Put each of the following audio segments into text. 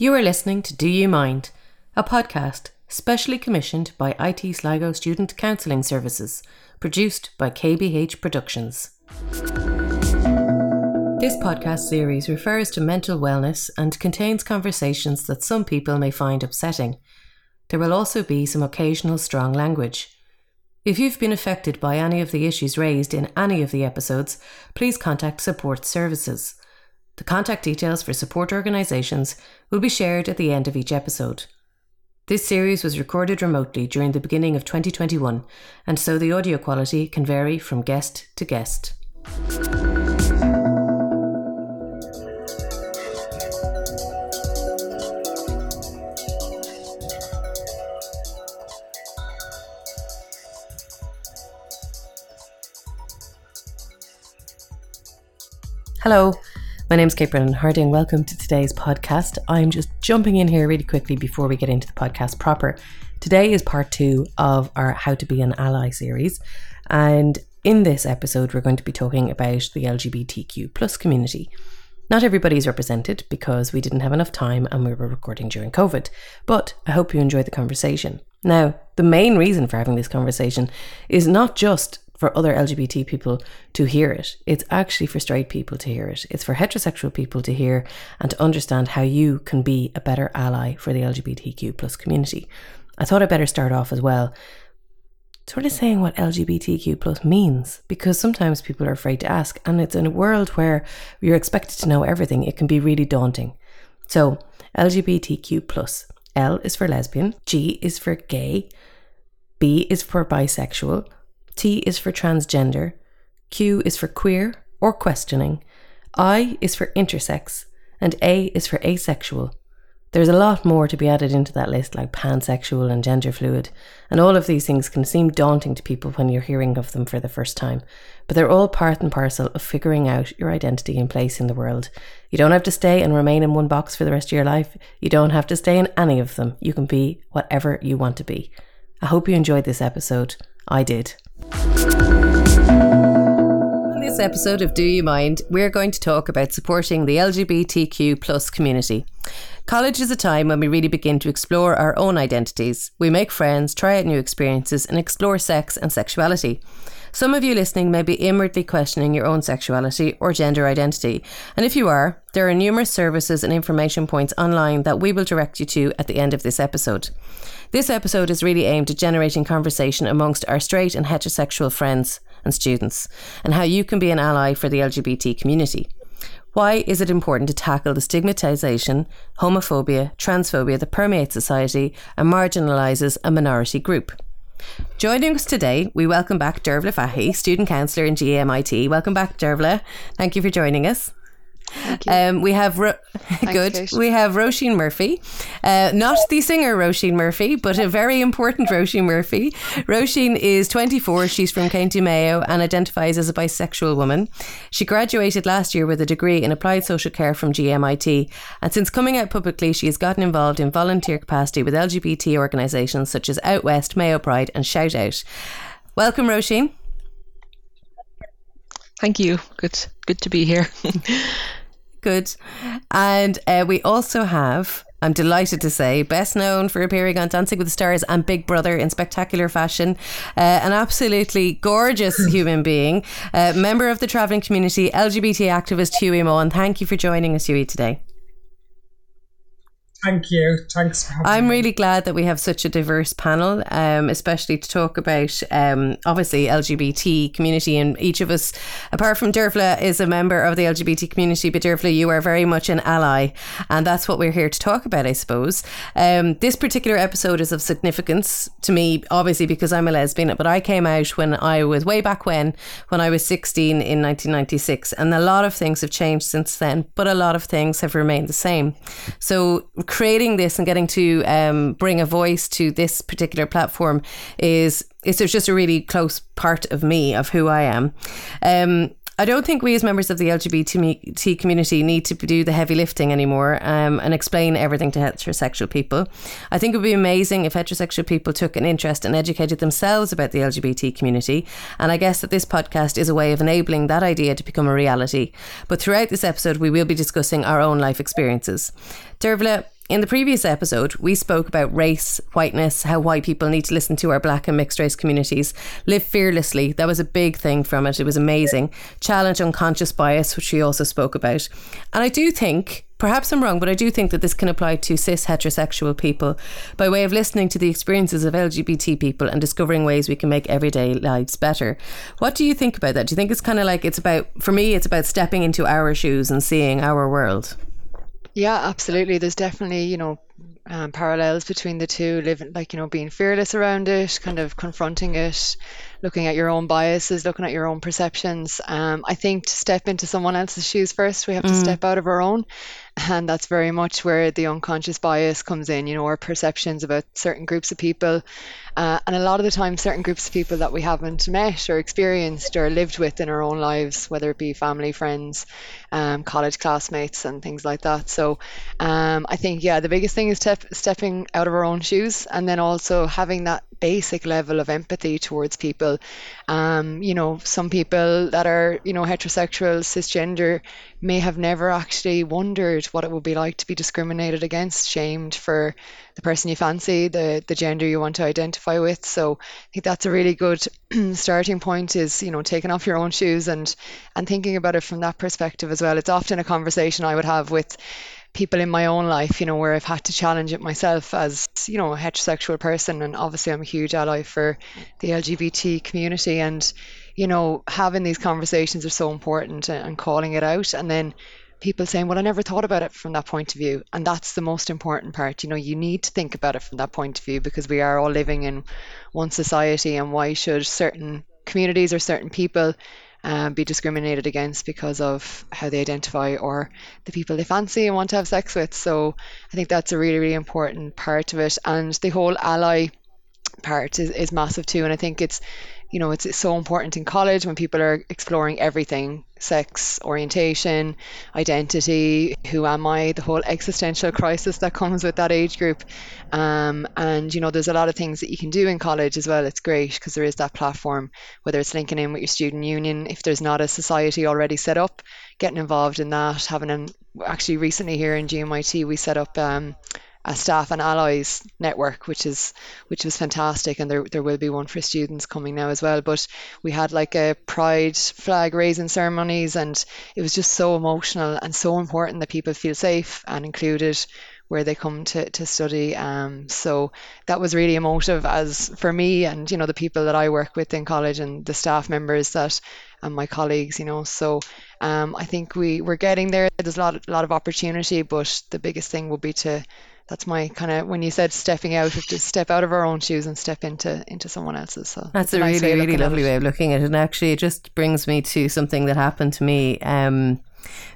You are listening to Do You Mind, a podcast specially commissioned by IT Sligo Student Counselling Services, produced by KBH Productions. This podcast series refers to mental wellness and contains conversations that some people may find upsetting. There will also be some occasional strong language. If you've been affected by any of the issues raised in any of the episodes, please contact Support Services. The contact details for support organisations will be shared at the end of each episode. This series was recorded remotely during the beginning of 2021, and so the audio quality can vary from guest to guest. Hello, my name is Kate Brennan Harding, and welcome to today's podcast. I'm just jumping in here really quickly before we get into the podcast proper. Today is part two of our How to Be an Ally series, and in this episode, we're going to be talking about the LGBTQ plus community. Not everybody is represented because we didn't have enough time and we were recording during COVID, but I hope you enjoyed the conversation. Now, the main reason for having this conversation is not just for other LGBT people to hear it. It's actually for straight people to hear it. It's for heterosexual people to hear and to understand how you can be a better ally for the LGBTQ plus community. I thought I'd better start off as well, sort of saying what LGBTQ plus means, because sometimes people are afraid to ask, and it's in a world where you're expected to know everything, it can be really daunting. So, LGBTQ plus. L is for lesbian, G is for gay, B is for bisexual, T is for transgender, Q is for queer or questioning, I is for intersex, and A is for asexual. There's a lot more to be added into that list, like pansexual and gender fluid, and all of these things can seem daunting to people when you're hearing of them for the first time. But they're all part and parcel of figuring out your identity and place in the world. You don't have to stay and remain in one box for the rest of your life. You don't have to stay in any of them. You can be whatever you want to be. I hope you enjoyed this episode. I did. In this episode of Do You Mind, we're going to talk about supporting the LGBTQ plus community. College is a time when we really begin to explore our own identities. We make friends, try out new experiences, and explore sex and sexuality. Some of you listening may be inwardly questioning your own sexuality or gender identity. And if you are, there are numerous services and information points online that we will direct you to at the end of this episode. This episode is really aimed at generating conversation amongst our straight and heterosexual friends and students, and how you can be an ally for the LGBT community. Why is it important to tackle the stigmatisation, homophobia, transphobia that permeates society and marginalises a minority group? Joining us today, we welcome back Dervla Fahy, student counsellor in GMIT. Welcome back, Dervla. Thank you for joining us. Um, we have Ro- good. Kate. We have Roisin Murphy, uh, not the singer Roisin Murphy, but a very important Roisin Murphy. Roisin is 24. She's from County Mayo and identifies as a bisexual woman. She graduated last year with a degree in applied social care from GMIT, and since coming out publicly, she has gotten involved in volunteer capacity with LGBT organisations such as Out West, Mayo Pride, and Shout Out. Welcome, Roisin. Thank you. Good, good to be here. Good. And uh, we also have, I'm delighted to say, best known for appearing on Dancing with the Stars and Big Brother in spectacular fashion, uh, an absolutely gorgeous human being, uh, member of the travelling community, LGBT activist Hughie Maughan. Thank you for joining us, Hughie, today. Thank you. Thanks. I'm me. really glad that we have such a diverse panel, um, especially to talk about um, obviously LGBT community. And each of us, apart from Dervla, is a member of the LGBT community. But Dervla, you are very much an ally, and that's what we're here to talk about, I suppose. Um, this particular episode is of significance to me, obviously because I'm a lesbian. But I came out when I was way back when, when I was 16 in 1996, and a lot of things have changed since then. But a lot of things have remained the same. So creating this and getting to um, bring a voice to this particular platform is is just a really close part of me of who I am. Um, I don't think we as members of the LGBT community need to do the heavy lifting anymore um, and explain everything to heterosexual people. I think it would be amazing if heterosexual people took an interest and educated themselves about the LGBT community. And I guess that this podcast is a way of enabling that idea to become a reality. But throughout this episode, we will be discussing our own life experiences. Dervla, in the previous episode, we spoke about race, whiteness, how white people need to listen to our black and mixed race communities, live fearlessly. That was a big thing from it. It was amazing. Challenge unconscious bias, which we also spoke about. And I do think perhaps I'm wrong, but I do think that this can apply to cis heterosexual people by way of listening to the experiences of LGBT people and discovering ways we can make everyday lives better. What do you think about that? Do you think it's kind of like it's about, for me, it's about stepping into our shoes and seeing our world? Yeah, absolutely. There's definitely, you know, um, parallels between the two, living like, you know, being fearless around it, kind of confronting it, looking at your own biases, looking at your own perceptions. Um, I think to step into someone else's shoes first, we have to mm. step out of our own. And that's very much where the unconscious bias comes in, you know, our perceptions about certain groups of people. Uh, and a lot of the time, certain groups of people that we haven't met or experienced or lived with in our own lives, whether it be family, friends, um, college classmates, and things like that. So um, I think, yeah, the biggest thing is step, stepping out of our own shoes and then also having that basic level of empathy towards people. Um, you know, some people that are, you know, heterosexual, cisgender may have never actually wondered what it would be like to be discriminated against, shamed for the person you fancy, the the gender you want to identify with. So I think that's a really good starting point is, you know, taking off your own shoes and and thinking about it from that perspective as well. It's often a conversation I would have with people in my own life, you know, where I've had to challenge it myself as, you know, a heterosexual person. And obviously, I'm a huge ally for the LGBT community. And, you know, having these conversations are so important and calling it out. And then people saying, well, I never thought about it from that point of view. And that's the most important part. You know, you need to think about it from that point of view because we are all living in one society. And why should certain communities or certain people um, be discriminated against because of how they identify or the people they fancy and want to have sex with. So I think that's a really, really important part of it. And the whole ally part is, is massive too. And I think it's you know, it's, it's so important in college when people are exploring everything sex, orientation, identity, who am I, the whole existential crisis that comes with that age group. Um, and, you know, there's a lot of things that you can do in college as well. It's great because there is that platform, whether it's linking in with your student union, if there's not a society already set up, getting involved in that, having an actually recently here in GMIT, we set up. Um, a staff and allies network, which is which was fantastic, and there there will be one for students coming now as well. But we had like a pride flag raising ceremonies, and it was just so emotional and so important that people feel safe and included where they come to, to study. Um, so that was really emotive as for me and you know the people that I work with in college and the staff members that and my colleagues, you know. So um, I think we we're getting there. There's a lot a lot of opportunity, but the biggest thing will be to that's my kind of when you said stepping out to step out of our own shoes and step into into someone else's so that's a, a nice really really lovely way of looking at it and actually it just brings me to something that happened to me um,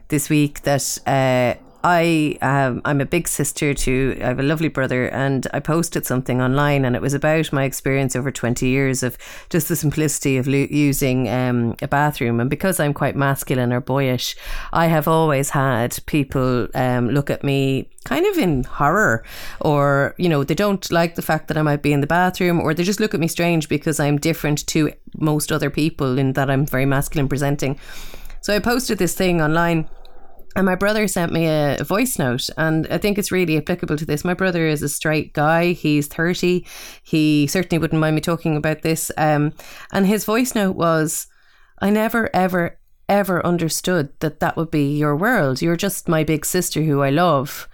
this week that uh, I um, I'm a big sister to I have a lovely brother and I posted something online and it was about my experience over 20 years of just the simplicity of lo- using um, a bathroom. And because I'm quite masculine or boyish I have always had people um, look at me kind of in horror or you know they don't like the fact that I might be in the bathroom or they just look at me strange because I'm different to most other people in that I'm very masculine presenting. So I posted this thing online and my brother sent me a voice note, and I think it's really applicable to this. My brother is a straight guy. He's 30. He certainly wouldn't mind me talking about this. Um, and his voice note was I never, ever, ever understood that that would be your world. You're just my big sister who I love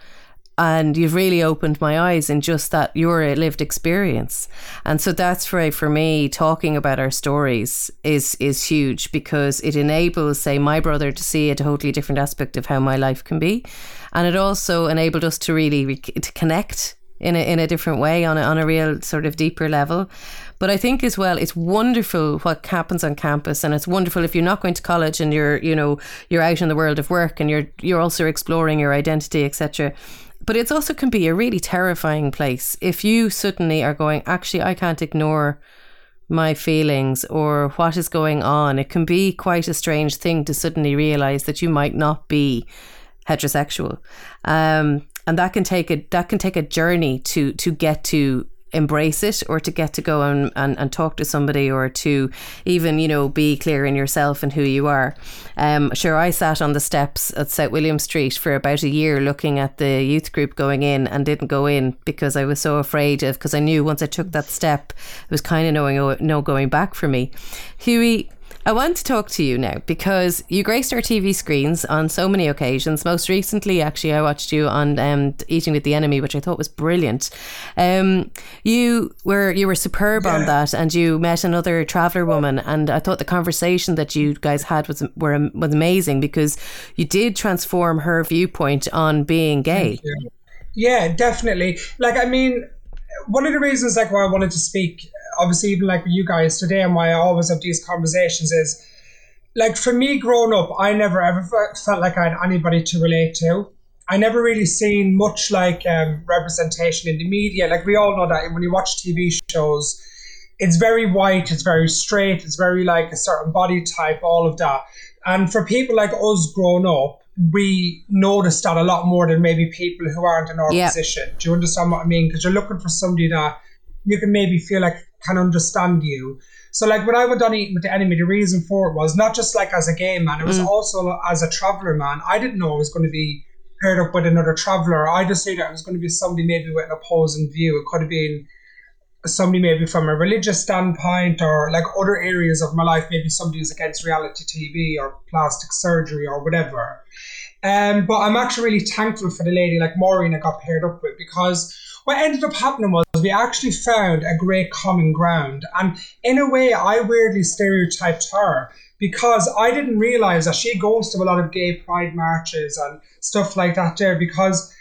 and you've really opened my eyes in just that your lived experience and so that's why for me talking about our stories is is huge because it enables say my brother to see a totally different aspect of how my life can be and it also enabled us to really re- to connect in a, in a different way on a, on a real sort of deeper level. But I think as well, it's wonderful what happens on campus, and it's wonderful if you're not going to college and you're you know you're out in the world of work and you're you're also exploring your identity, etc. But it's also can be a really terrifying place if you suddenly are going, actually, I can't ignore my feelings or what is going on. It can be quite a strange thing to suddenly realize that you might not be heterosexual. Um, and that can take a that can take a journey to to get to embrace it or to get to go and, and, and talk to somebody or to even, you know, be clear in yourself and who you are. Um, sure, I sat on the steps at South William Street for about a year looking at the youth group going in and didn't go in because I was so afraid of, because I knew once I took that step, it was kind of knowing no going back for me. Hughie, I want to talk to you now because you graced our TV screens on so many occasions. Most recently, actually, I watched you on um, Eating with the Enemy, which I thought was brilliant. Um, you were you were superb yeah. on that, and you met another traveller woman, and I thought the conversation that you guys had was were was amazing because you did transform her viewpoint on being gay. Yeah, definitely. Like, I mean, one of the reasons like why I wanted to speak obviously even like with you guys today and why I always have these conversations is like for me growing up, I never ever felt like I had anybody to relate to. I never really seen much like um, representation in the media. Like we all know that when you watch TV shows, it's very white, it's very straight, it's very like a certain body type, all of that. And for people like us growing up, we noticed that a lot more than maybe people who aren't in our yep. position. Do you understand what I mean? Because you're looking for somebody that you can maybe feel like can understand you. So like when I went on eating with the enemy, the reason for it was not just like as a gay man, it was mm. also as a traveller man. I didn't know I was going to be paired up with another traveller. I just knew that it was going to be somebody maybe with an opposing view. It could have been somebody maybe from a religious standpoint or like other areas of my life. Maybe somebody who's against reality TV or plastic surgery or whatever. Um, but I'm actually really thankful for the lady like Maureen I got paired up with because what ended up happening was we actually found a great common ground. And in a way, I weirdly stereotyped her because I didn't realize that she goes to a lot of gay pride marches and stuff like that there because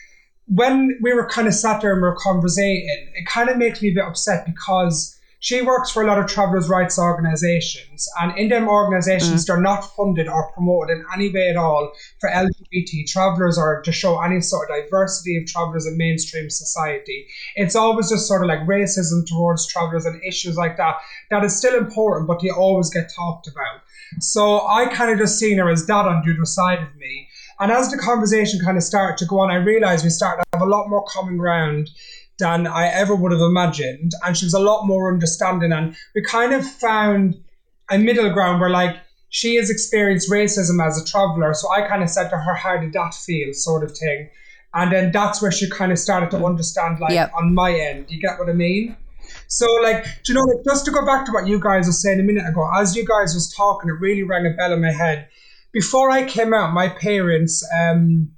when we were kind of sat there and we were conversating, it kind of makes me a bit upset because she works for a lot of travellers' rights organisations, and in them organisations, mm. they're not funded or promoted in any way at all for LGBT travellers or to show any sort of diversity of travellers in mainstream society. It's always just sort of like racism towards travellers and issues like that that is still important, but they always get talked about. So I kind of just seen her as that on the other side of me. And as the conversation kind of started to go on, I realised we started to have a lot more common ground than I ever would have imagined. And she was a lot more understanding. And we kind of found a middle ground where, like, she has experienced racism as a traveler. So I kind of said to her, How did that feel? sort of thing. And then that's where she kind of started to understand, like, yep. on my end. You get what I mean? So, like, do you know, like, just to go back to what you guys were saying a minute ago, as you guys was talking, it really rang a bell in my head. Before I came out, my parents, um,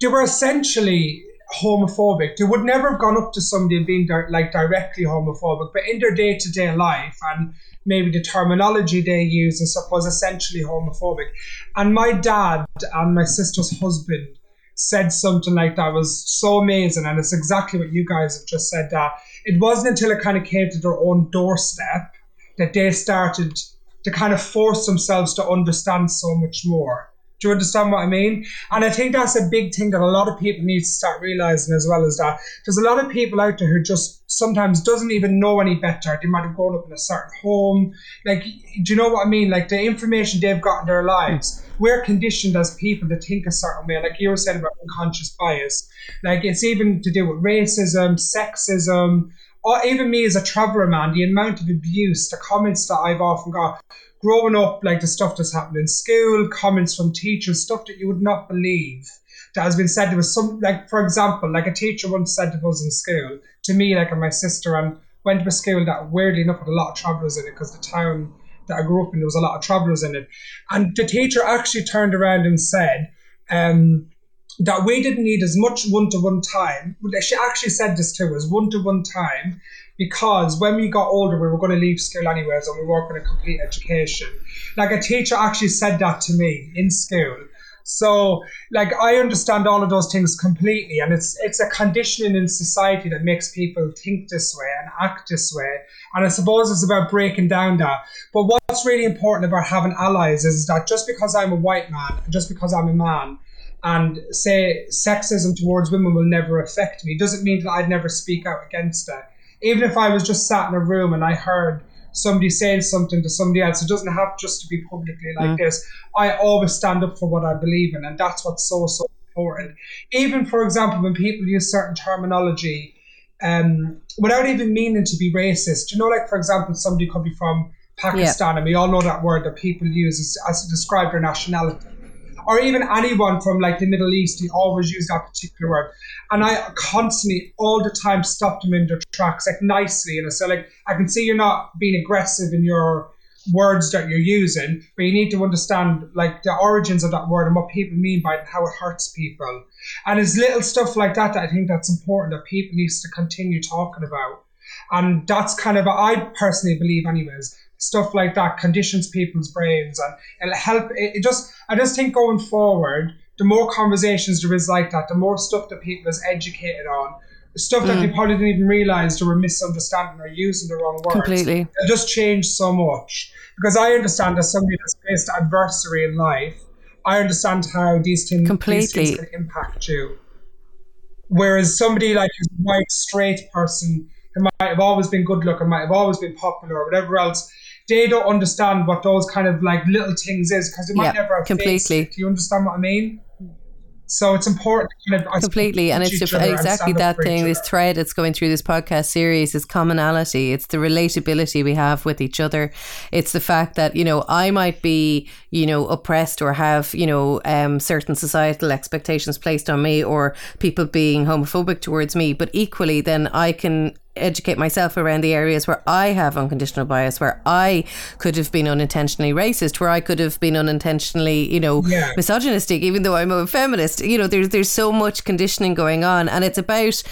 they were essentially homophobic. They would never have gone up to somebody and been di- like directly homophobic, but in their day to day life and maybe the terminology they use and stuff was essentially homophobic. And my dad and my sister's husband said something like that was so amazing, and it's exactly what you guys have just said. That it wasn't until it kind of came to their own doorstep that they started to kind of force themselves to understand so much more. Do you understand what I mean? And I think that's a big thing that a lot of people need to start realizing as well is that there's a lot of people out there who just sometimes doesn't even know any better. They might have grown up in a certain home. Like, do you know what I mean? Like the information they've got in their lives, we're conditioned as people to think a certain way. Like you were saying about unconscious bias. Like it's even to do with racism, sexism, or even me as a traveller man, the amount of abuse, the comments that I've often got growing up, like the stuff that's happened in school, comments from teachers, stuff that you would not believe that has been said. There was some, like, for example, like a teacher once said to us in school, to me, like, and my sister, and went to a school that weirdly enough had a lot of travellers in it because the town that I grew up in, there was a lot of travellers in it. And the teacher actually turned around and said, um, that we didn't need as much one to one time. She actually said this to us one to one time because when we got older, we were going to leave school anyways and we weren't going to complete education. Like a teacher actually said that to me in school. So, like, I understand all of those things completely, and it's it's a conditioning in society that makes people think this way and act this way. And I suppose it's about breaking down that. But what's really important about having allies is that just because I'm a white man, just because I'm a man, and say sexism towards women will never affect me, doesn't mean that I'd never speak out against it even if I was just sat in a room and I heard somebody saying something to somebody else, it doesn't have just to be publicly like mm. this. I always stand up for what I believe in, and that's what's so so important. Even for example, when people use certain terminology um, without even meaning to be racist. You know, like for example, somebody could be from Pakistan, yeah. and we all know that word that people use as, as to describe their nationality. Or even anyone from like the Middle East, he always used that particular word. And I constantly, all the time, stopped him in their tracks, like nicely. And I said, like, I can see you're not being aggressive in your words that you're using, but you need to understand like the origins of that word and what people mean by it and how it hurts people. And it's little stuff like that that I think that's important that people needs to continue talking about. And that's kind of I personally believe anyways, stuff like that conditions people's brains and it'll help it, it just I just think going forward, the more conversations there is like that, the more stuff that people is educated on, the stuff that mm. they probably didn't even realize they were misunderstanding or using the wrong words. Completely. It just changed so much. Because I understand as somebody that's faced adversity in life, I understand how these things, Completely. These things can impact you. Whereas somebody like a white, straight person who might have always been good looking, might have always been popular or whatever else, they don't understand what those kind of like little things is because they might never have completely. Do you understand what I mean? So it's important kind of, completely, and it's exactly that thing. This thread that's going through this podcast series is commonality. It's the relatability we have with each other. It's the fact that you know I might be you know oppressed or have you know um, certain societal expectations placed on me, or people being homophobic towards me, but equally, then I can educate myself around the areas where I have unconditional bias, where I could have been unintentionally racist, where I could have been unintentionally, you know, yeah. misogynistic, even though I'm a feminist. You know, there's there's so much conditioning going on, and it's about.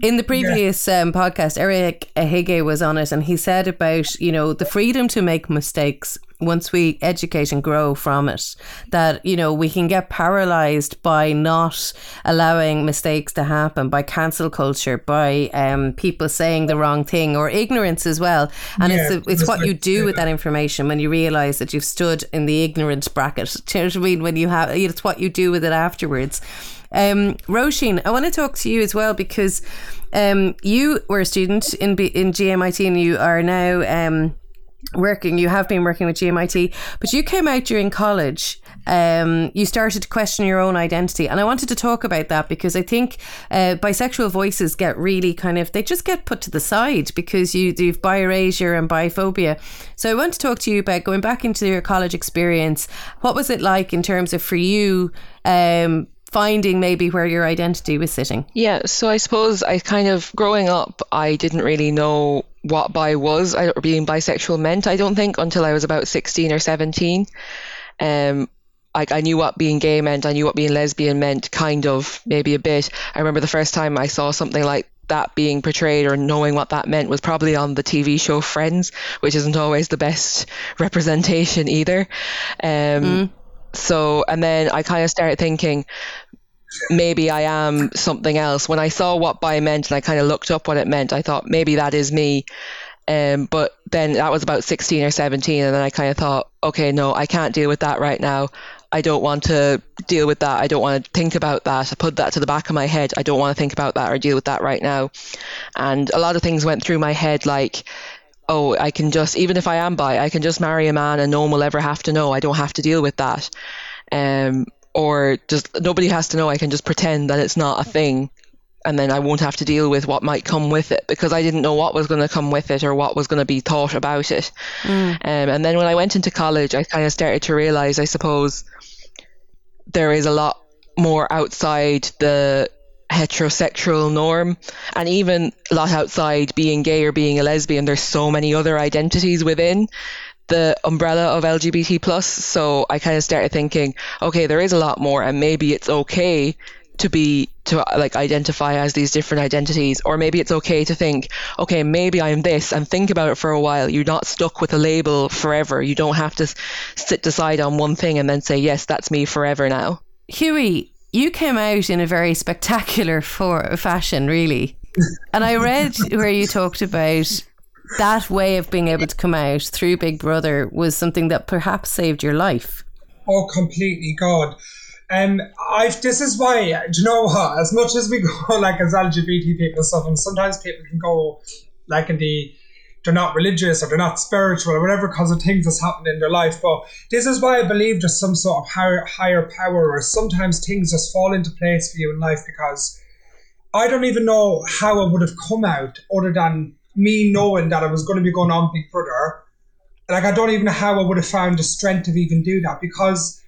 In the previous yeah. um, podcast, Eric Hige was on it, and he said about you know the freedom to make mistakes once we educate and grow from it, that, you know, we can get paralyzed by not allowing mistakes to happen, by cancel culture, by um, people saying the wrong thing or ignorance as well. And yeah, it's, it's what you do with that information when you realize that you've stood in the ignorance bracket. Do you know what I mean? When you have, it's what you do with it afterwards. Um, Roisin, I want to talk to you as well because um, you were a student in in GMIT and you are now um, working you have been working with GMIT but you came out during college um, you started to question your own identity and I wanted to talk about that because I think uh, bisexual voices get really kind of they just get put to the side because you do bi-erasure and biphobia so I want to talk to you about going back into your college experience what was it like in terms of for you um, finding maybe where your identity was sitting? Yeah, so I suppose I kind of growing up, I didn't really know what bi was or being bisexual meant. I don't think until I was about sixteen or seventeen. Um, like I knew what being gay meant, I knew what being lesbian meant, kind of maybe a bit. I remember the first time I saw something like that being portrayed or knowing what that meant was probably on the TV show Friends, which isn't always the best representation either. Um, mm. So, and then I kind of started thinking, maybe I am something else. When I saw what bi meant and I kind of looked up what it meant, I thought maybe that is me. Um, but then that was about 16 or 17, and then I kind of thought, okay, no, I can't deal with that right now. I don't want to deal with that. I don't want to think about that. I put that to the back of my head. I don't want to think about that or deal with that right now. And a lot of things went through my head like, oh, I can just, even if I am bi, I can just marry a man and no one will ever have to know. I don't have to deal with that. Um, or just nobody has to know. I can just pretend that it's not a thing and then I won't have to deal with what might come with it because I didn't know what was going to come with it or what was going to be thought about it. Mm. Um, and then when I went into college, I kind of started to realize, I suppose, there is a lot more outside the heterosexual norm and even a lot outside being gay or being a lesbian there's so many other identities within the umbrella of lgbt plus so i kind of started thinking okay there is a lot more and maybe it's okay to be to like identify as these different identities or maybe it's okay to think okay maybe i'm this and think about it for a while. You're not stuck with a label forever. You don't have to sit decide on one thing and then say yes that's me forever now. Hughie you came out in a very spectacular for fashion, really. and I read where you talked about that way of being able to come out through Big Brother was something that perhaps saved your life. Oh, completely, God. Um, this is why. Do you know what? As much as we go like as LGBT people sometimes people can go like in the they're not religious or they're not spiritual or whatever because of things that's happened in their life. But this is why I believe there's some sort of higher, higher power or sometimes things just fall into place for you in life because I don't even know how I would have come out other than me knowing that I was going to be going on Big Brother. Like I don't even know how I would have found the strength to even do that because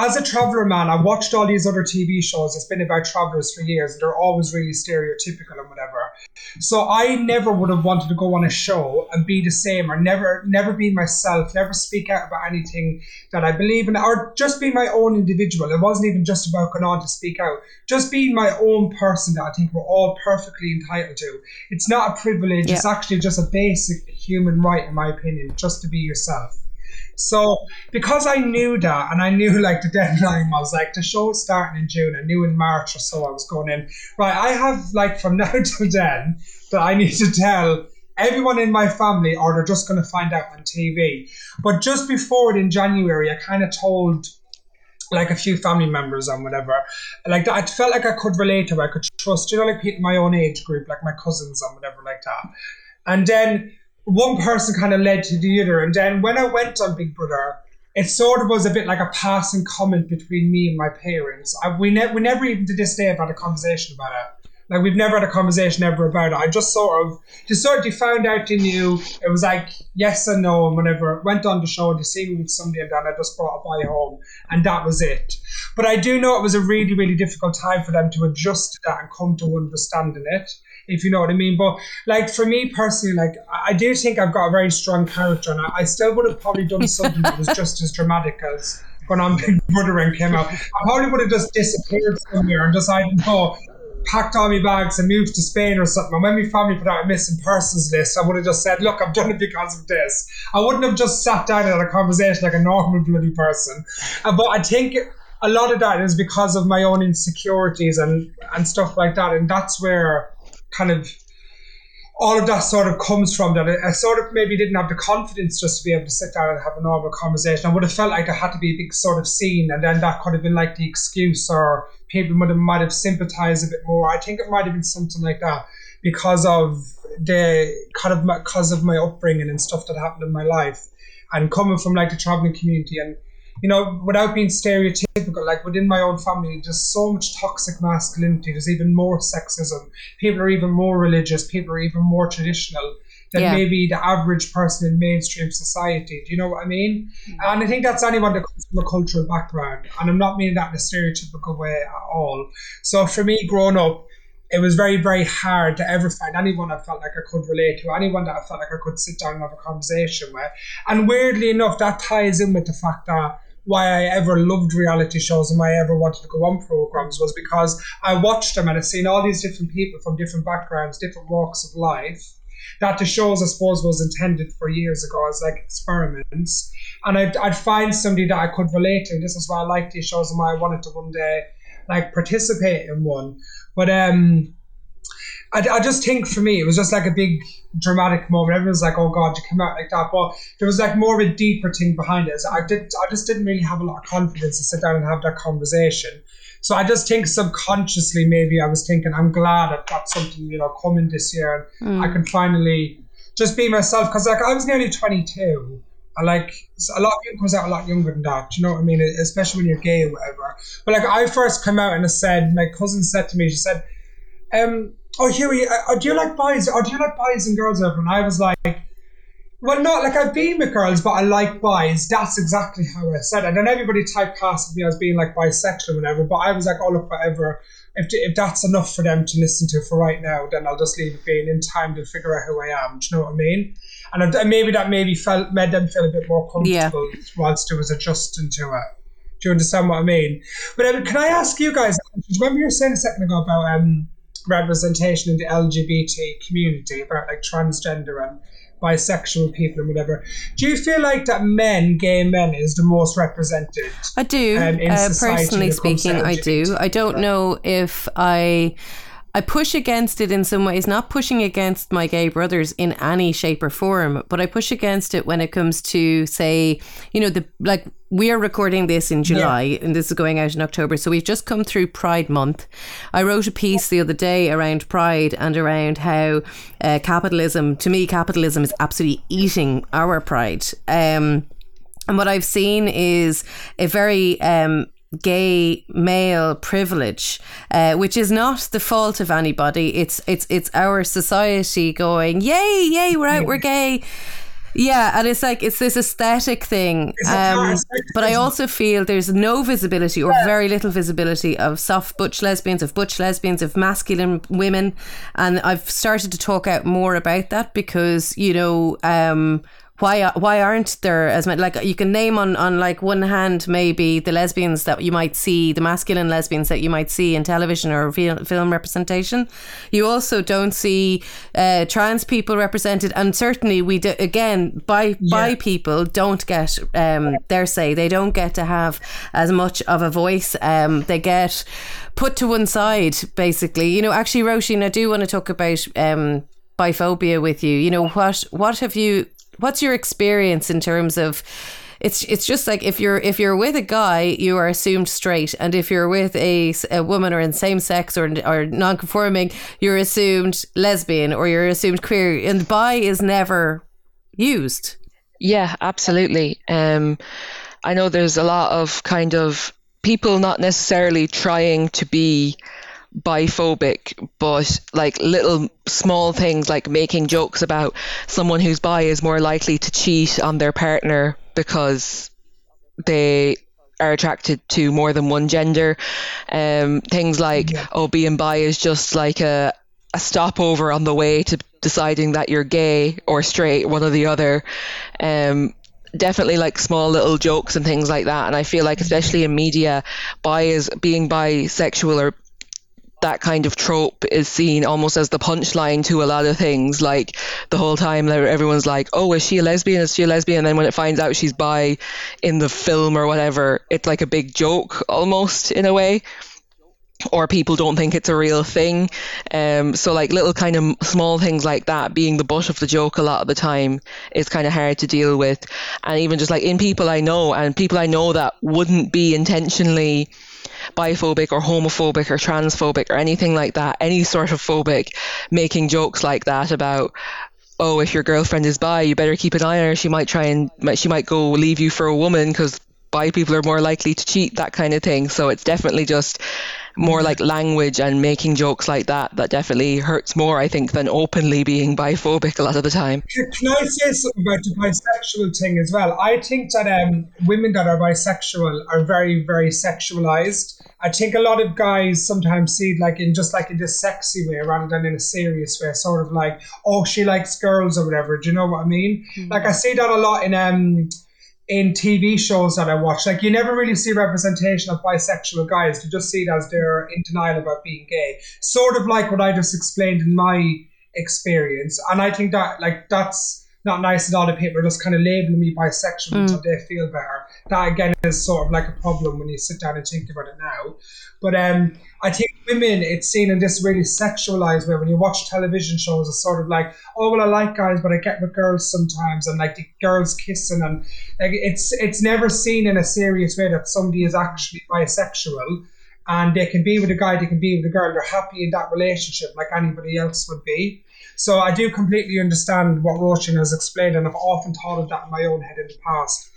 as a traveller man, I watched all these other TV shows. It's been about travellers for years, and they're always really stereotypical and whatever. So I never would have wanted to go on a show and be the same, or never, never be myself, never speak out about anything that I believe in, or just be my own individual. It wasn't even just about going on to speak out, just being my own person that I think we're all perfectly entitled to. It's not a privilege; yeah. it's actually just a basic human right, in my opinion, just to be yourself. So because I knew that and I knew like the deadline was like the show was starting in June, I knew in March or so I was going in. Right, I have like from now to then that I need to tell everyone in my family or they're just gonna find out on TV. But just before it in January I kinda told like a few family members and whatever. Like I felt like I could relate to, I could trust, you know, like people my own age group, like my cousins and whatever, like that. And then one person kind of led to the other. And then when I went on Big Brother, it sort of was a bit like a passing comment between me and my parents. I, we, ne- we never even to this day have had a conversation about it. Like we've never had a conversation ever about it. I just sort of just sort of found out they knew it was like yes and no and whenever went on the show and to see me with somebody and then I just brought a boy home and that was it. But I do know it was a really, really difficult time for them to adjust to that and come to understanding it if you know what I mean. But like for me personally, like I do think I've got a very strong character, and I, I still would have probably done something that was just as dramatic as when I'm Big Brother and came out. I probably would have just disappeared somewhere and decided, oh, packed all my bags and moved to Spain or something. And when my family put out a missing persons list, I would have just said, look, I've done it because of this. I wouldn't have just sat down and had a conversation like a normal bloody person. Uh, but I think a lot of that is because of my own insecurities and, and stuff like that. And that's where kind of all of that sort of comes from that. I, I, sort of maybe didn't have the confidence just to be able to sit down and have a normal conversation. I would have felt like there had to be a big sort of scene, and then that could have been like the excuse, or people would have might have sympathized a bit more. I think it might have been something like that because of the kind of my, because of my upbringing and stuff that happened in my life, and coming from like the traveling community and you know, without being stereotypical, like within my own family, there's so much toxic masculinity. There's even more sexism. People are even more religious. People are even more traditional than yeah. maybe the average person in mainstream society. Do you know what I mean? Mm. And I think that's anyone that comes from a cultural background. And I'm not meaning that in a stereotypical way at all. So for me, growing up, it was very, very hard to ever find anyone I felt like I could relate to, anyone that I felt like I could sit down and have a conversation with. And weirdly enough, that ties in with the fact that why I ever loved reality shows and why I ever wanted to go on programs was because I watched them and I've seen all these different people from different backgrounds, different walks of life. That the shows, I suppose, was intended for years ago as like experiments. And I'd, I'd find somebody that I could relate to. This is why I liked these shows and why I wanted to one day like participate in one. But um, I, I just think for me, it was just like a big dramatic moment. Everyone's like, "Oh God, you come out like that," but there was like more of a deeper thing behind it. So I did, I just didn't really have a lot of confidence to sit down and have that conversation. So I just think subconsciously, maybe I was thinking, I'm glad I've got something, you know, coming this year, and mm. I can finally just be myself. Because like I was nearly 22. I like a lot of people comes out a lot younger than that. Do you know what I mean? Especially when you're gay or whatever. But like I first come out and I said, my cousin said to me, she said, um, oh Hughie, uh, do you like boys? Or do you like boys and girls? Ever? And I was like, well, not like I've been with girls, but I like boys. That's exactly how I said it. And then everybody typecasted me as being like bisexual or whatever. But I was like, oh look, whatever. If, if that's enough for them to listen to for right now, then I'll just leave it being in time to figure out who I am. Do you know what I mean? And, and maybe that maybe felt made them feel a bit more comfortable yeah. whilst I was adjusting to it. Do you understand what I mean? But um, can I ask you guys? Remember you were saying a second ago about um, representation in the LGBT community about like transgender and bisexual people and whatever. Do you feel like that men, gay men, is the most represented? I do. Um, uh, personally speaking, I do. I don't know if I I push against it in some ways, not pushing against my gay brothers in any shape or form, but I push against it when it comes to, say, you know, the like we are recording this in July yeah. and this is going out in October. So we've just come through Pride Month. I wrote a piece the other day around Pride and around how uh, capitalism, to me, capitalism is absolutely eating our pride. Um, and what I've seen is a very um, gay male privilege, uh, which is not the fault of anybody. It's it's it's our society going, yay, yay, we're out, we're gay. Yeah, and it's like it's this aesthetic thing. Um, but I also feel there's no visibility or very little visibility of soft butch lesbians, of butch lesbians, of masculine women, and I've started to talk out more about that because you know. Um, why why aren't there as many like you can name on on like one hand maybe the lesbians that you might see the masculine lesbians that you might see in television or film representation. You also don't see uh, trans people represented and certainly we do again by yeah. bi people don't get um their say. They don't get to have as much of a voice um they get put to one side basically. You know actually Roisin I do want to talk about um biphobia with you. You know what what have you what's your experience in terms of it's it's just like if you're if you're with a guy you are assumed straight. And if you're with a, a woman or in same sex or or non-conforming you're assumed lesbian or you're assumed queer. And bi is never used. Yeah absolutely. Um i know there's a lot of kind of people not necessarily trying to be biphobic, but like little small things like making jokes about someone who's bi is more likely to cheat on their partner because they are attracted to more than one gender. Um, things like, yeah. oh, being bi is just like a, a stopover on the way to deciding that you're gay or straight, one or the other. Um, definitely like small little jokes and things like that. And I feel like, especially in media, bi is being bisexual or that kind of trope is seen almost as the punchline to a lot of things. Like the whole time, everyone's like, "Oh, is she a lesbian? Is she a lesbian?" And then when it finds out she's bi in the film or whatever, it's like a big joke almost in a way. Or people don't think it's a real thing. Um, so like little kind of small things like that being the butt of the joke a lot of the time is kind of hard to deal with. And even just like in people I know and people I know that wouldn't be intentionally biphobic or homophobic or transphobic or anything like that, any sort of phobic, making jokes like that about oh, if your girlfriend is bi, you better keep an eye on her. She might try and she might go leave you for a woman because bi people are more likely to cheat, that kind of thing. So it's definitely just more like language and making jokes like that that definitely hurts more, I think, than openly being biphobic a lot of the time. Can I say something about the bisexual thing as well? I think that um, women that are bisexual are very, very sexualized. I think a lot of guys sometimes see it like in just like in this sexy way rather than in a serious way, sort of like, oh, she likes girls or whatever. Do you know what I mean? Mm-hmm. Like I see that a lot in um in TV shows that I watch. Like you never really see representation of bisexual guys. You just see it as they're in denial about being gay. Sort of like what I just explained in my experience. And I think that like that's not nice at all that people are just kind of labeling me bisexual mm. until they feel better. That again is sort of like a problem when you sit down and think about it now. But um, I think women, it's seen in this really sexualized way. When you watch television shows, it's sort of like, oh well, I like guys, but I get with girls sometimes, and like the girls kissing, and like it's it's never seen in a serious way that somebody is actually bisexual, and they can be with a guy, they can be with a girl, they're happy in that relationship like anybody else would be. So I do completely understand what Roisin has explained, and I've often thought of that in my own head in the past.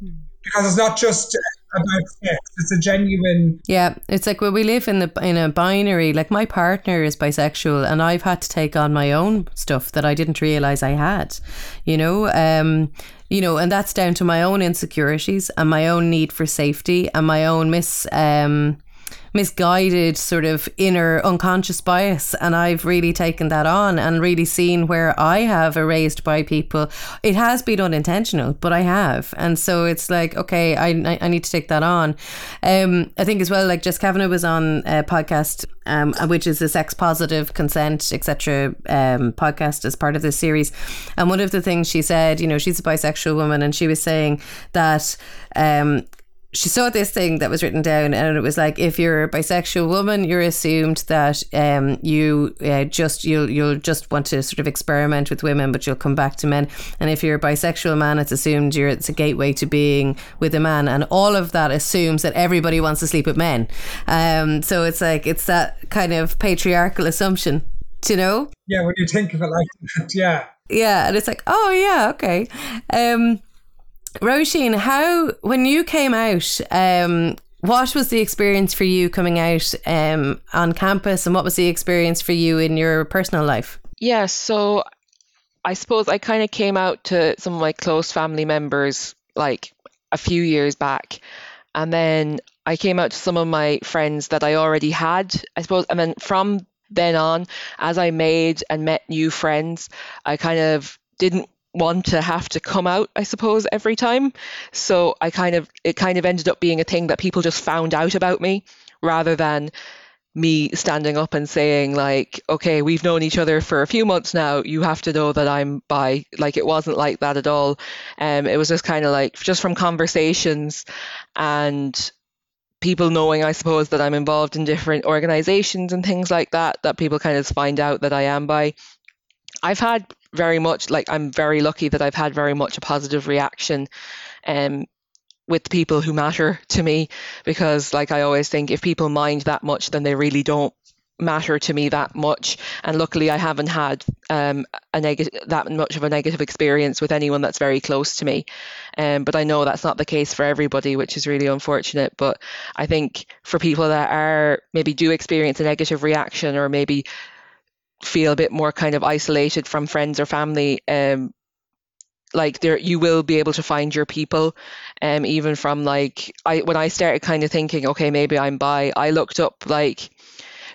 Because it's not just about sex; it's a genuine. Yeah, it's like when we live in the in a binary. Like my partner is bisexual, and I've had to take on my own stuff that I didn't realize I had. You know, um, you know, and that's down to my own insecurities and my own need for safety and my own mis um misguided sort of inner unconscious bias. And I've really taken that on and really seen where I have erased bi people. It has been unintentional, but I have. And so it's like, okay, I, I need to take that on. Um, I think as well, like Jess Kavanagh was on a podcast, um, which is a sex positive consent, etc. Um, podcast as part of this series. And one of the things she said, you know, she's a bisexual woman and she was saying that, um, she saw this thing that was written down, and it was like, if you're a bisexual woman, you're assumed that um, you uh, just you'll you'll just want to sort of experiment with women, but you'll come back to men. And if you're a bisexual man, it's assumed you're it's a gateway to being with a man, and all of that assumes that everybody wants to sleep with men. Um, so it's like it's that kind of patriarchal assumption, you know? Yeah, when you think of it like that, yeah. Yeah, and it's like, oh yeah, okay. Um, Roisin, how when you came out, um, what was the experience for you coming out um, on campus, and what was the experience for you in your personal life? Yeah, so I suppose I kind of came out to some of my close family members like a few years back, and then I came out to some of my friends that I already had, I suppose, and then from then on, as I made and met new friends, I kind of didn't want to have to come out, I suppose, every time. So I kind of it kind of ended up being a thing that people just found out about me rather than me standing up and saying like okay we've known each other for a few months now. You have to know that i'm bi. Like it wasn't like that at all. Um it was just kind of like just from conversations and people knowing i suppose that i'm involved in different organizations and things like that that people kind of find out that i am bi. I've had very much like I'm very lucky that I've had very much a positive reaction um, with people who matter to me because like I always think if people mind that much then they really don't matter to me that much. And luckily I haven't had um, a negative that much of a negative experience with anyone that's very close to me. Um, but I know that's not the case for everybody which is really unfortunate. But I think for people that are maybe do experience a negative reaction or maybe feel a bit more kind of isolated from friends or family um like there you will be able to find your people um even from like I when I started kind of thinking okay maybe I'm bi I looked up like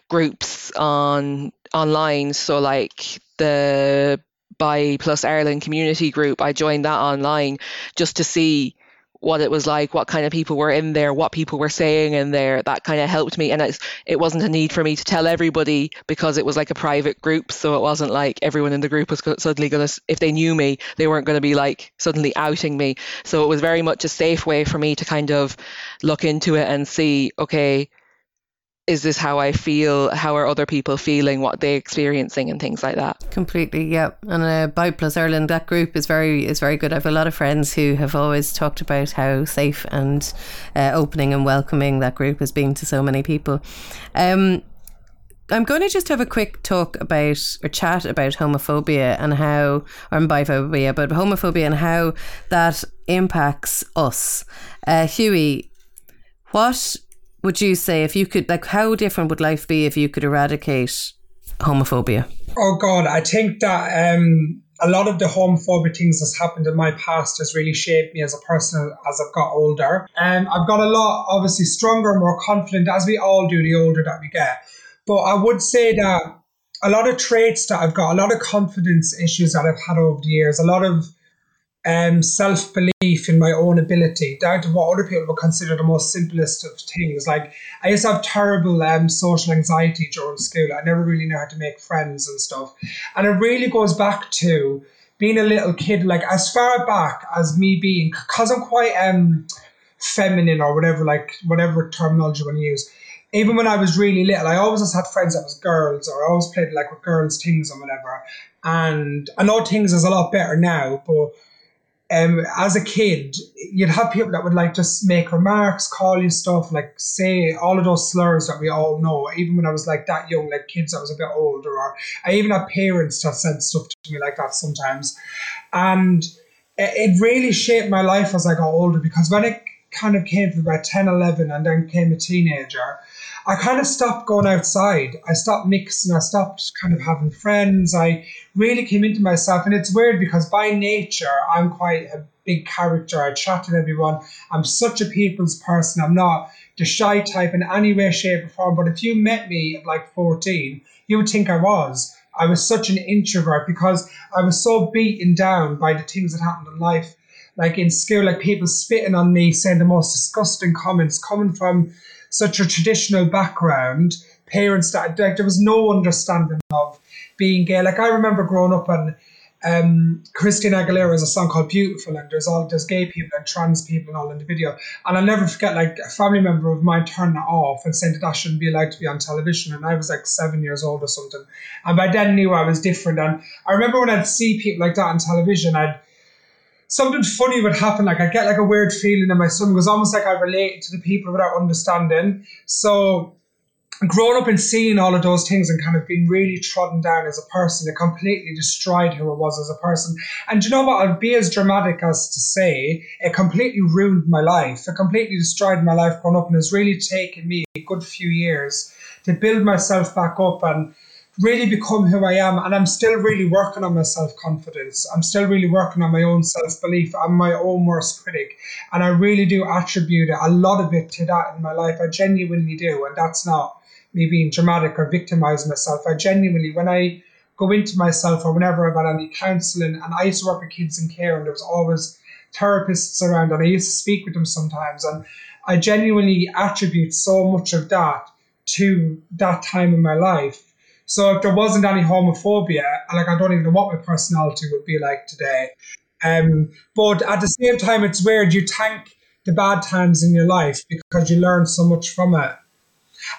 groups on online. So like the bi plus Ireland community group I joined that online just to see what it was like, what kind of people were in there, what people were saying in there. That kind of helped me. And it's, it wasn't a need for me to tell everybody because it was like a private group. So it wasn't like everyone in the group was suddenly going to, if they knew me, they weren't going to be like suddenly outing me. So it was very much a safe way for me to kind of look into it and see, okay, is this how I feel? How are other people feeling? What they experiencing and things like that. Completely, yeah. And uh, Bi Plus Ireland, that group is very is very good. I have a lot of friends who have always talked about how safe and uh, opening and welcoming that group has been to so many people. Um, I'm going to just have a quick talk about or chat about homophobia and how, or biphobia, but homophobia and how that impacts us. Uh, Hughie, what would you say if you could like how different would life be if you could eradicate homophobia? Oh God, I think that um, a lot of the homophobic things that's happened in my past has really shaped me as a person as I've got older. And I've got a lot, obviously, stronger, more confident, as we all do the older that we get. But I would say that a lot of traits that I've got, a lot of confidence issues that I've had over the years, a lot of um, self belief in my own ability, down to what other people would consider the most simplest of things. Like, I used to have terrible um, social anxiety during school. I never really knew how to make friends and stuff. And it really goes back to being a little kid, like, as far back as me being, because I'm quite um, feminine or whatever, like, whatever terminology you want to use. Even when I was really little, I always just had friends that was girls, or I always played like with girls' things or whatever. And I know things is a lot better now, but um, as a kid, you'd have people that would like just make remarks, call you stuff, like say all of those slurs that we all know. Even when I was like that young, like kids that was a bit older, or I even had parents that said stuff to me like that sometimes, and it really shaped my life as I got older because when it kind of came to about 10, 11, and then came a teenager, I kind of stopped going outside. I stopped mixing. I stopped kind of having friends. I really came into myself. And it's weird because by nature, I'm quite a big character. I chat to everyone. I'm such a people's person. I'm not the shy type in any way, shape, or form. But if you met me at like 14, you would think I was. I was such an introvert because I was so beaten down by the things that happened in life. Like in school, like people spitting on me, saying the most disgusting comments coming from such a traditional background, parents that like, there was no understanding of being gay. Like I remember growing up and um, Christina Aguilera has a song called Beautiful, and there's all there's gay people and trans people and all in the video. And I'll never forget, like a family member of mine turned it off and saying that I shouldn't be allowed to be on television. And I was like seven years old or something, and by then knew I was different. And I remember when I'd see people like that on television, I'd something funny would happen. Like I get like a weird feeling in my stomach. It was almost like I related to the people without understanding. So growing up and seeing all of those things and kind of being really trodden down as a person, it completely destroyed who I was as a person. And you know what? I'd be as dramatic as to say it completely ruined my life. It completely destroyed my life growing up, and it's really taken me a good few years to build myself back up and really become who I am. And I'm still really working on my self confidence. I'm still really working on my own self belief. I'm my own worst critic. And I really do attribute a lot of it to that in my life. I genuinely do. And that's not me being dramatic or victimizing myself. I genuinely, when I go into myself or whenever I've had any counseling, and I used to work with kids in care, and there was always therapists around, and I used to speak with them sometimes, and I genuinely attribute so much of that to that time in my life. So if there wasn't any homophobia, like I don't even know what my personality would be like today. Um, but at the same time, it's weird. You thank the bad times in your life because you learn so much from it.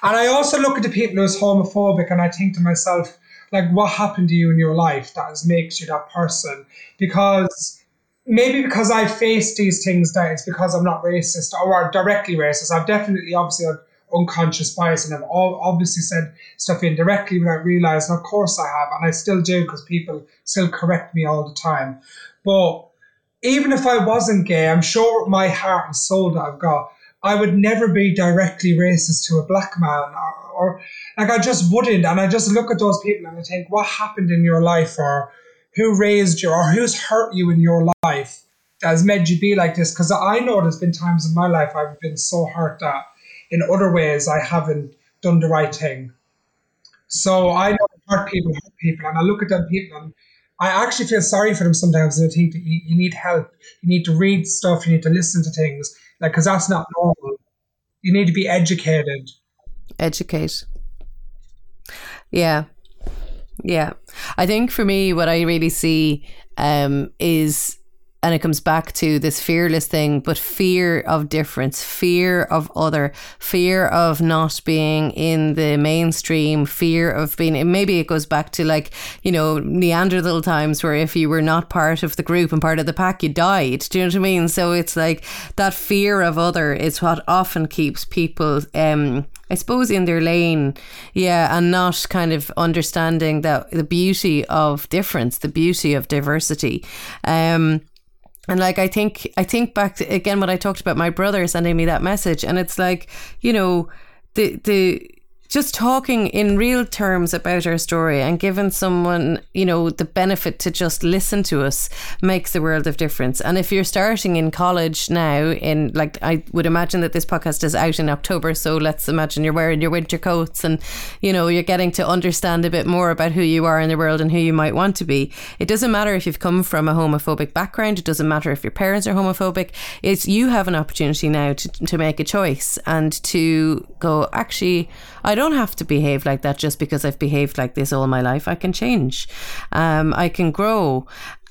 And I also look at the people who's homophobic and I think to myself, like, what happened to you in your life that makes you that person? Because maybe because I faced these things that it's because I'm not racist or directly racist. I've definitely obviously had unconscious bias and I've all obviously said stuff indirectly without realizing. Of course I have, and I still do because people still correct me all the time. But even if I wasn't gay, I'm sure my heart and soul that I've got, I would never be directly racist to a black man or, or, like I just wouldn't. And I just look at those people and I think, what happened in your life or who raised you or who's hurt you in your life that has made you be like this? Because I know there's been times in my life I've been so hurt that in other ways I haven't done the right thing. So I know hurt people hurt people and I look at them people and I actually feel sorry for them sometimes and I think you need help. You need to read stuff, you need to listen to things like, because that's not normal. You need to be educated. Educate. Yeah. Yeah. I think for me, what I really see um, is and it comes back to this fearless thing, but fear of difference, fear of other, fear of not being in the mainstream, fear of being, maybe it goes back to like, you know, Neanderthal times where if you were not part of the group and part of the pack, you died. Do you know what I mean? So it's like that fear of other is what often keeps people, um, I suppose in their lane, yeah, and not kind of understanding that the beauty of difference, the beauty of diversity. Um, and like I think I think back again when I talked about my brother sending me that message. And it's like, you know, the the just talking in real terms about our story and giving someone, you know, the benefit to just listen to us makes a world of difference. And if you're starting in college now, in like, I would imagine that this podcast is out in October. So let's imagine you're wearing your winter coats and, you know, you're getting to understand a bit more about who you are in the world and who you might want to be. It doesn't matter if you've come from a homophobic background. It doesn't matter if your parents are homophobic. It's you have an opportunity now to, to make a choice and to go, actually, I don't have to behave like that just because I've behaved like this all my life. I can change. Um, I can grow.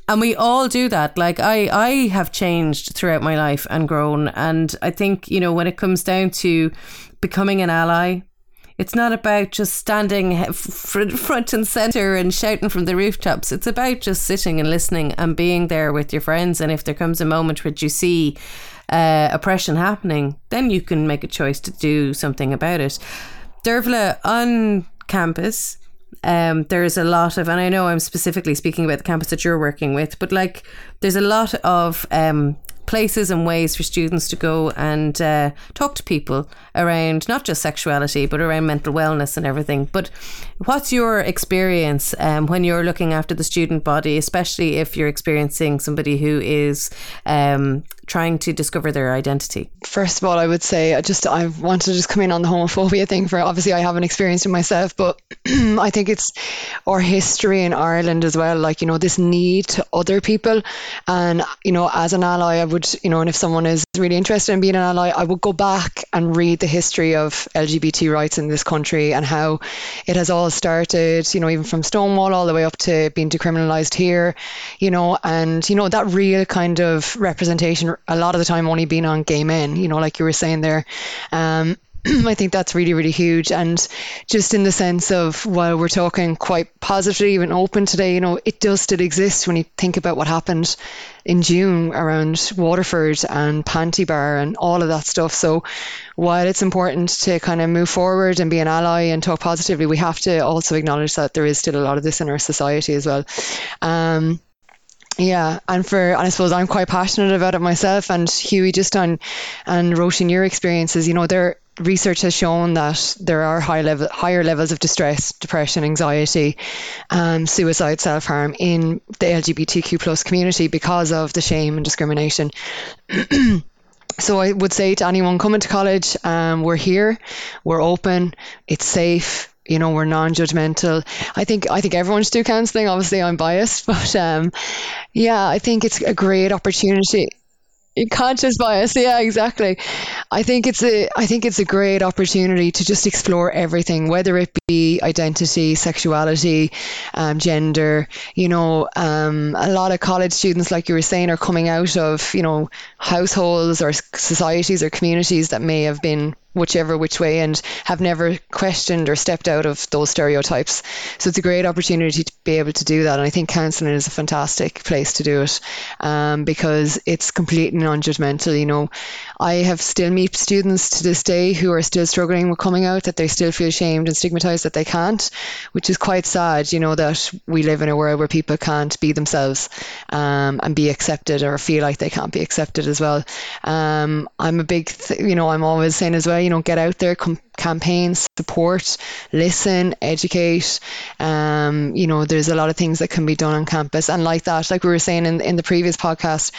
And we all do that. Like I, I have changed throughout my life and grown. And I think, you know, when it comes down to becoming an ally, it's not about just standing front and center and shouting from the rooftops. It's about just sitting and listening and being there with your friends. And if there comes a moment where you see uh, oppression happening, then you can make a choice to do something about it. Dervla, on campus, um, there's a lot of, and I know I'm specifically speaking about the campus that you're working with, but like there's a lot of um, places and ways for students to go and uh, talk to people around not just sexuality, but around mental wellness and everything. But what's your experience um, when you're looking after the student body, especially if you're experiencing somebody who is um, trying to discover their identity? First of all, I would say I just I want to just come in on the homophobia thing for obviously I haven't experienced it myself, but I think it's our history in Ireland as well, like, you know, this need to other people. And, you know, as an ally, I would, you know, and if someone is really interested in being an ally, I would go back and read the history of LGBT rights in this country and how it has all started, you know, even from Stonewall all the way up to being decriminalised here, you know, and, you know, that real kind of representation a lot of the time only being on gay men, you know, like you were saying there. Um, I think that's really, really huge. And just in the sense of while we're talking quite positively and open today, you know, it does still exist when you think about what happened in June around Waterford and Pantibar and all of that stuff. So while it's important to kind of move forward and be an ally and talk positively, we have to also acknowledge that there is still a lot of this in our society as well. Um, yeah, and for and I suppose I'm quite passionate about it myself. And Hughie, just on and Roisin, your experiences, you know, there research has shown that there are high level, higher levels of distress, depression, anxiety, and suicide, self harm in the LGBTQ plus community because of the shame and discrimination. so I would say to anyone coming to college, um, we're here, we're open, it's safe. You know, we're non-judgmental. I think I think everyone should do counselling. Obviously, I'm biased, but um, yeah, I think it's a great opportunity conscious bias yeah exactly i think it's a i think it's a great opportunity to just explore everything whether it be identity sexuality um, gender you know um, a lot of college students like you were saying are coming out of you know households or societies or communities that may have been whichever which way and have never questioned or stepped out of those stereotypes. So it's a great opportunity to be able to do that. And I think counselling is a fantastic place to do it um, because it's completely non judgmental. You know, I have still meet students to this day who are still struggling with coming out, that they still feel shamed and stigmatized that they can't, which is quite sad, you know, that we live in a world where people can't be themselves um, and be accepted or feel like they can't be accepted as well. Um, I'm a big, th- you know, I'm always saying as well, you know, get out there, come campaign, support, listen, educate. Um, you know, there's a lot of things that can be done on campus. And like that, like we were saying in, in the previous podcast,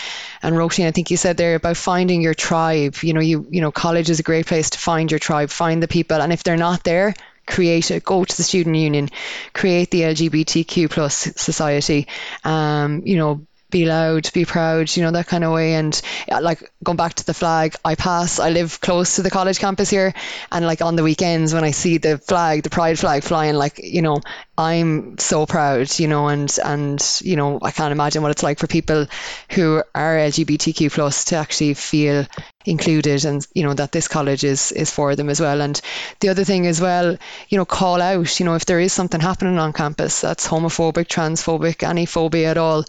and Roisin, I think you said there about finding your tribe. You know, you you know, college is a great place to find your tribe, find the people. And if they're not there, create it go to the student union create the lgbtq plus society um, you know be loud, be proud, you know, that kind of way. And uh, like going back to the flag, I pass, I live close to the college campus here. And like on the weekends when I see the flag, the pride flag flying, like, you know, I'm so proud, you know, and, and, you know, I can't imagine what it's like for people who are LGBTQ plus to actually feel included and you know that this college is is for them as well. And the other thing as well you know call out you know if there is something happening on campus that's homophobic transphobic any phobia at all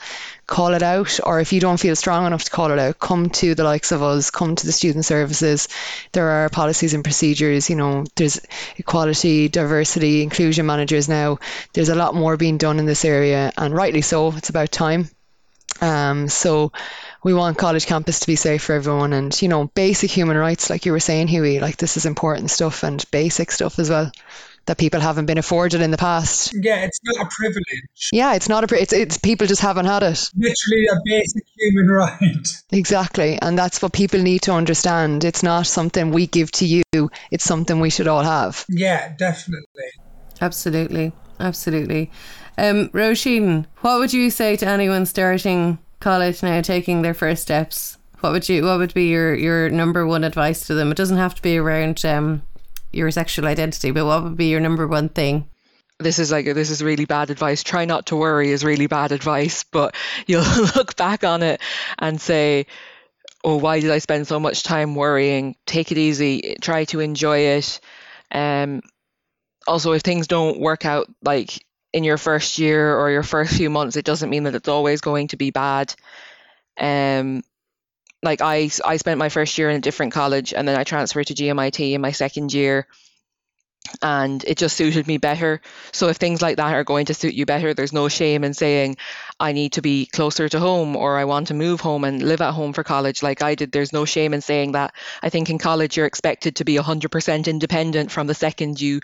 call it out. Or if you don't feel strong enough to call it out come to the likes of us come to the student services. There are policies and procedures you know there's equality diversity inclusion managers now there's a lot more being done in this area and rightly so it's about time um, so we want college campus to be safe for everyone and you know basic human rights like you were saying Hughie like this is important stuff and basic stuff as well that people haven't been afforded in the past. Yeah, it's not a privilege. Yeah, it's not a it's it's people just haven't had it. Literally a basic human right. Exactly, and that's what people need to understand. It's not something we give to you. It's something we should all have. Yeah, definitely. Absolutely, absolutely. Um, Roisin, what would you say to anyone starting college now, taking their first steps? What would you? What would be your your number one advice to them? It doesn't have to be around um, your sexual identity, but what would be your number one thing? this is like this is really bad advice. Try not to worry is really bad advice, but you'll look back on it and say, "Oh, why did I spend so much time worrying?" Take it easy. Try to enjoy it. Um, also, if things don't work out like in your first year or your first few months, it doesn't mean that it's always going to be bad. Um, like I, I spent my first year in a different college and then I transferred to GMIT in my second year and it just suited me better. So if things like that are going to suit you better, there's no shame in saying I need to be closer to home or I want to move home and live at home for college like I did. There's no shame in saying that. I think in college you're expected to be 100% independent from the second you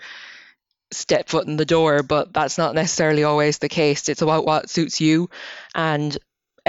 step foot in the door, but that's not necessarily always the case. It's about what suits you and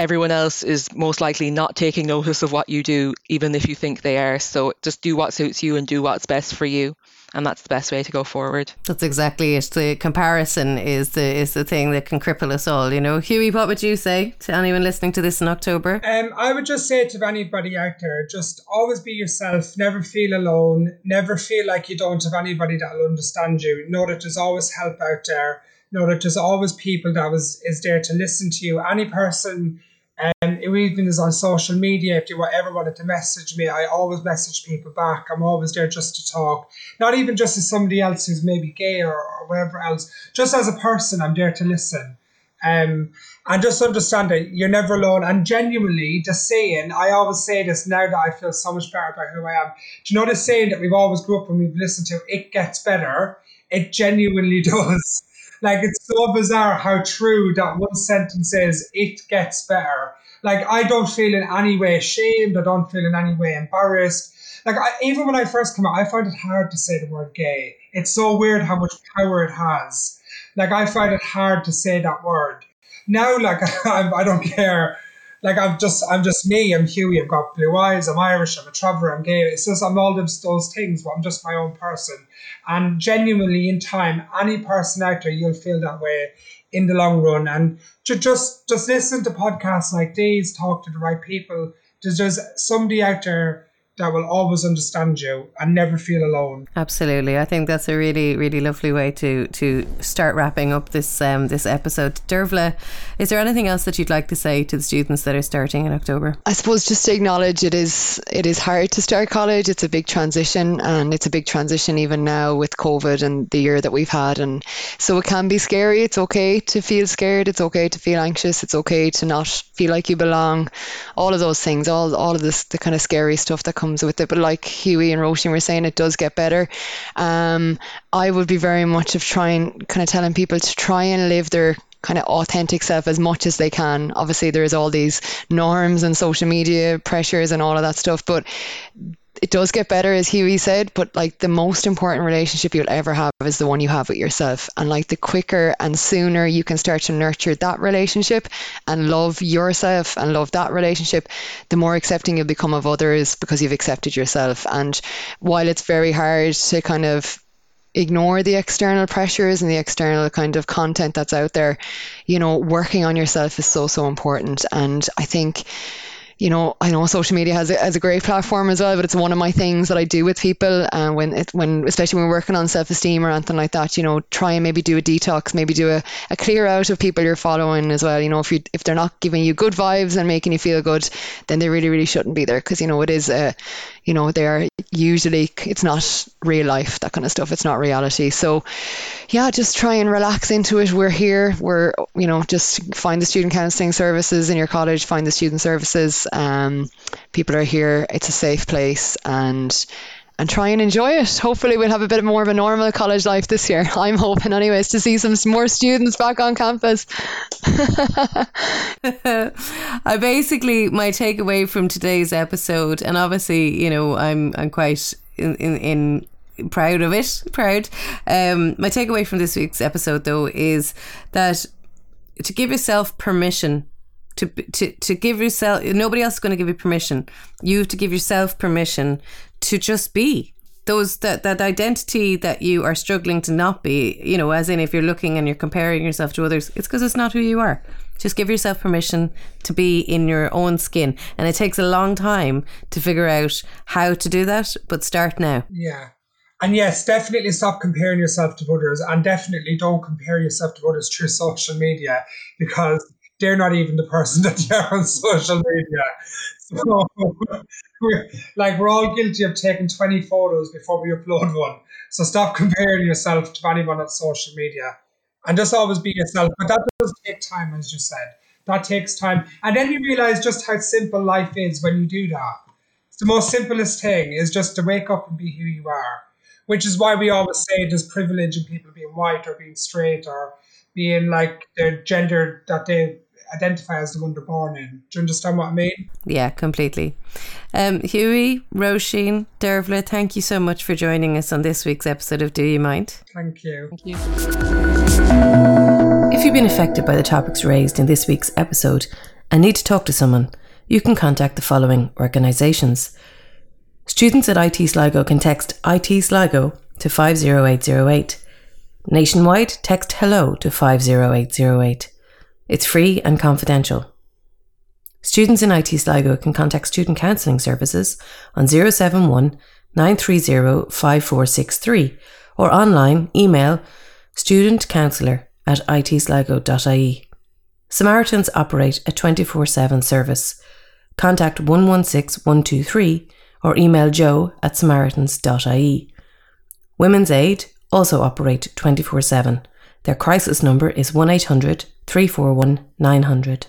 everyone else is most likely not taking notice of what you do, even if you think they are. So just do what suits you and do what's best for you and that's the best way to go forward. That's exactly it. The comparison is the is the thing that can cripple us all. You know, Hughie, what would you say to anyone listening to this in October? Um, I would just say to anybody out there, just always be yourself. Never feel alone. Never feel like you don't have anybody that will understand you. Know that there's always help out there. Know that there's always people that was is there to listen to you. Any person Um, it even is on social media. If you ever wanted to message me, I always message people back. I'm always there just to talk. Not even just as somebody else who's maybe gay or, or whatever else. Just as a person, I'm there to listen. Um, and just understand that you're never alone. And genuinely, the saying, I always say this now that I feel so much better about who I am. Do you know the saying that we've always grew up and we've listened to? It gets better. It genuinely does. Like it's so bizarre how true that one sentence is. It gets better. Like I don't feel in any way ashamed. I don't feel in any way embarrassed. Like I, even when I first came out, I find it hard to say the word gay. It's so weird how much power it has. Like I find it hard to say that word. Now, like I'm, I don't care. Like I'm just, I'm just me. I'm Hughie. I've got blue eyes. I'm Irish. I'm a traveler. I'm gay. It's just I'm all those, those things, but I'm just my own person. And genuinely, in time, any person out there, you'll feel that way in the long run. And to just just listen to podcasts like these, talk to the right people. There's just somebody out there that will always understand you and never feel alone. Absolutely, I think that's a really, really lovely way to to start wrapping up this um, this episode. Dervla, is there anything else that you'd like to say to the students that are starting in October? I suppose just to acknowledge it is it is hard to start college. It's a big transition, and it's a big transition even now with COVID and the year that we've had, and so it can be scary. It's okay to feel scared. It's okay to feel anxious. It's okay to not feel like you belong. All of those things, all all of this, the kind of scary stuff that comes with it. But like Hughie and Roisin were saying, it does get better. Um, I would be very much of trying, kind of telling people to try and live their kind of authentic self as much as they can. Obviously, there's all these norms and social media pressures and all of that stuff, but it does get better, as Hughie said, but like the most important relationship you'll ever have is the one you have with yourself. And like the quicker and sooner you can start to nurture that relationship and love yourself and love that relationship, the more accepting you'll become of others because you've accepted yourself. And while it's very hard to kind of ignore the external pressures and the external kind of content that's out there, you know, working on yourself is so, so important. And I think you know, I know social media has a, has a great platform as well, but it's one of my things that I do with people. And uh, when it, when, especially when we're working on self esteem or anything like that, you know, try and maybe do a detox, maybe do a, a clear out of people you're following as well. You know, if you if they're not giving you good vibes and making you feel good, then they really, really shouldn't be there because, you know, it is a, you know, they are usually, it's not real life, that kind of stuff. It's not reality. So, yeah, just try and relax into it. We're here. We're, you know, just find the student counselling services in your college, find the student services. Um, people are here. It's a safe place and and try and enjoy it. Hopefully, we'll have a bit more of a normal college life this year. I'm hoping, anyways, to see some more students back on campus. I basically my takeaway from today's episode, and obviously, you know, I'm I'm quite in in, in proud of it. Proud. Um, my takeaway from this week's episode, though, is that to give yourself permission to to to give yourself nobody else is going to give you permission. You have to give yourself permission to just be those that that identity that you are struggling to not be. You know, as in if you're looking and you're comparing yourself to others, it's because it's not who you are. Just give yourself permission to be in your own skin, and it takes a long time to figure out how to do that. But start now. Yeah. And yes, definitely stop comparing yourself to others and definitely don't compare yourself to others through social media because they're not even the person that you are on social media. So, we're, like, we're all guilty of taking 20 photos before we upload one. So stop comparing yourself to anyone on social media and just always be yourself. But that does take time, as you said. That takes time. And then you realize just how simple life is when you do that. It's the most simplest thing is just to wake up and be who you are which is why we always say there's privilege in people being white or being straight or being like their gender that they identify as the one they're born in. Do you understand what I mean? Yeah, completely. Um, Hughie, Roisin, Dervla, thank you so much for joining us on this week's episode of Do You Mind? Thank you. Thank you. If you've been affected by the topics raised in this week's episode and need to talk to someone, you can contact the following organisations. Students at IT Sligo can text IT Sligo to 50808. Nationwide, text hello to 50808. It's free and confidential. Students in IT Sligo can contact Student Counselling Services on 071 930 5463 or online email studentcounsellor at itsligo.ie. Samaritans operate a 24 7 service. Contact 116 123 or email jo at samaritans.ie. Women's Aid also operate 24 7. Their crisis number is 1 800 341 900.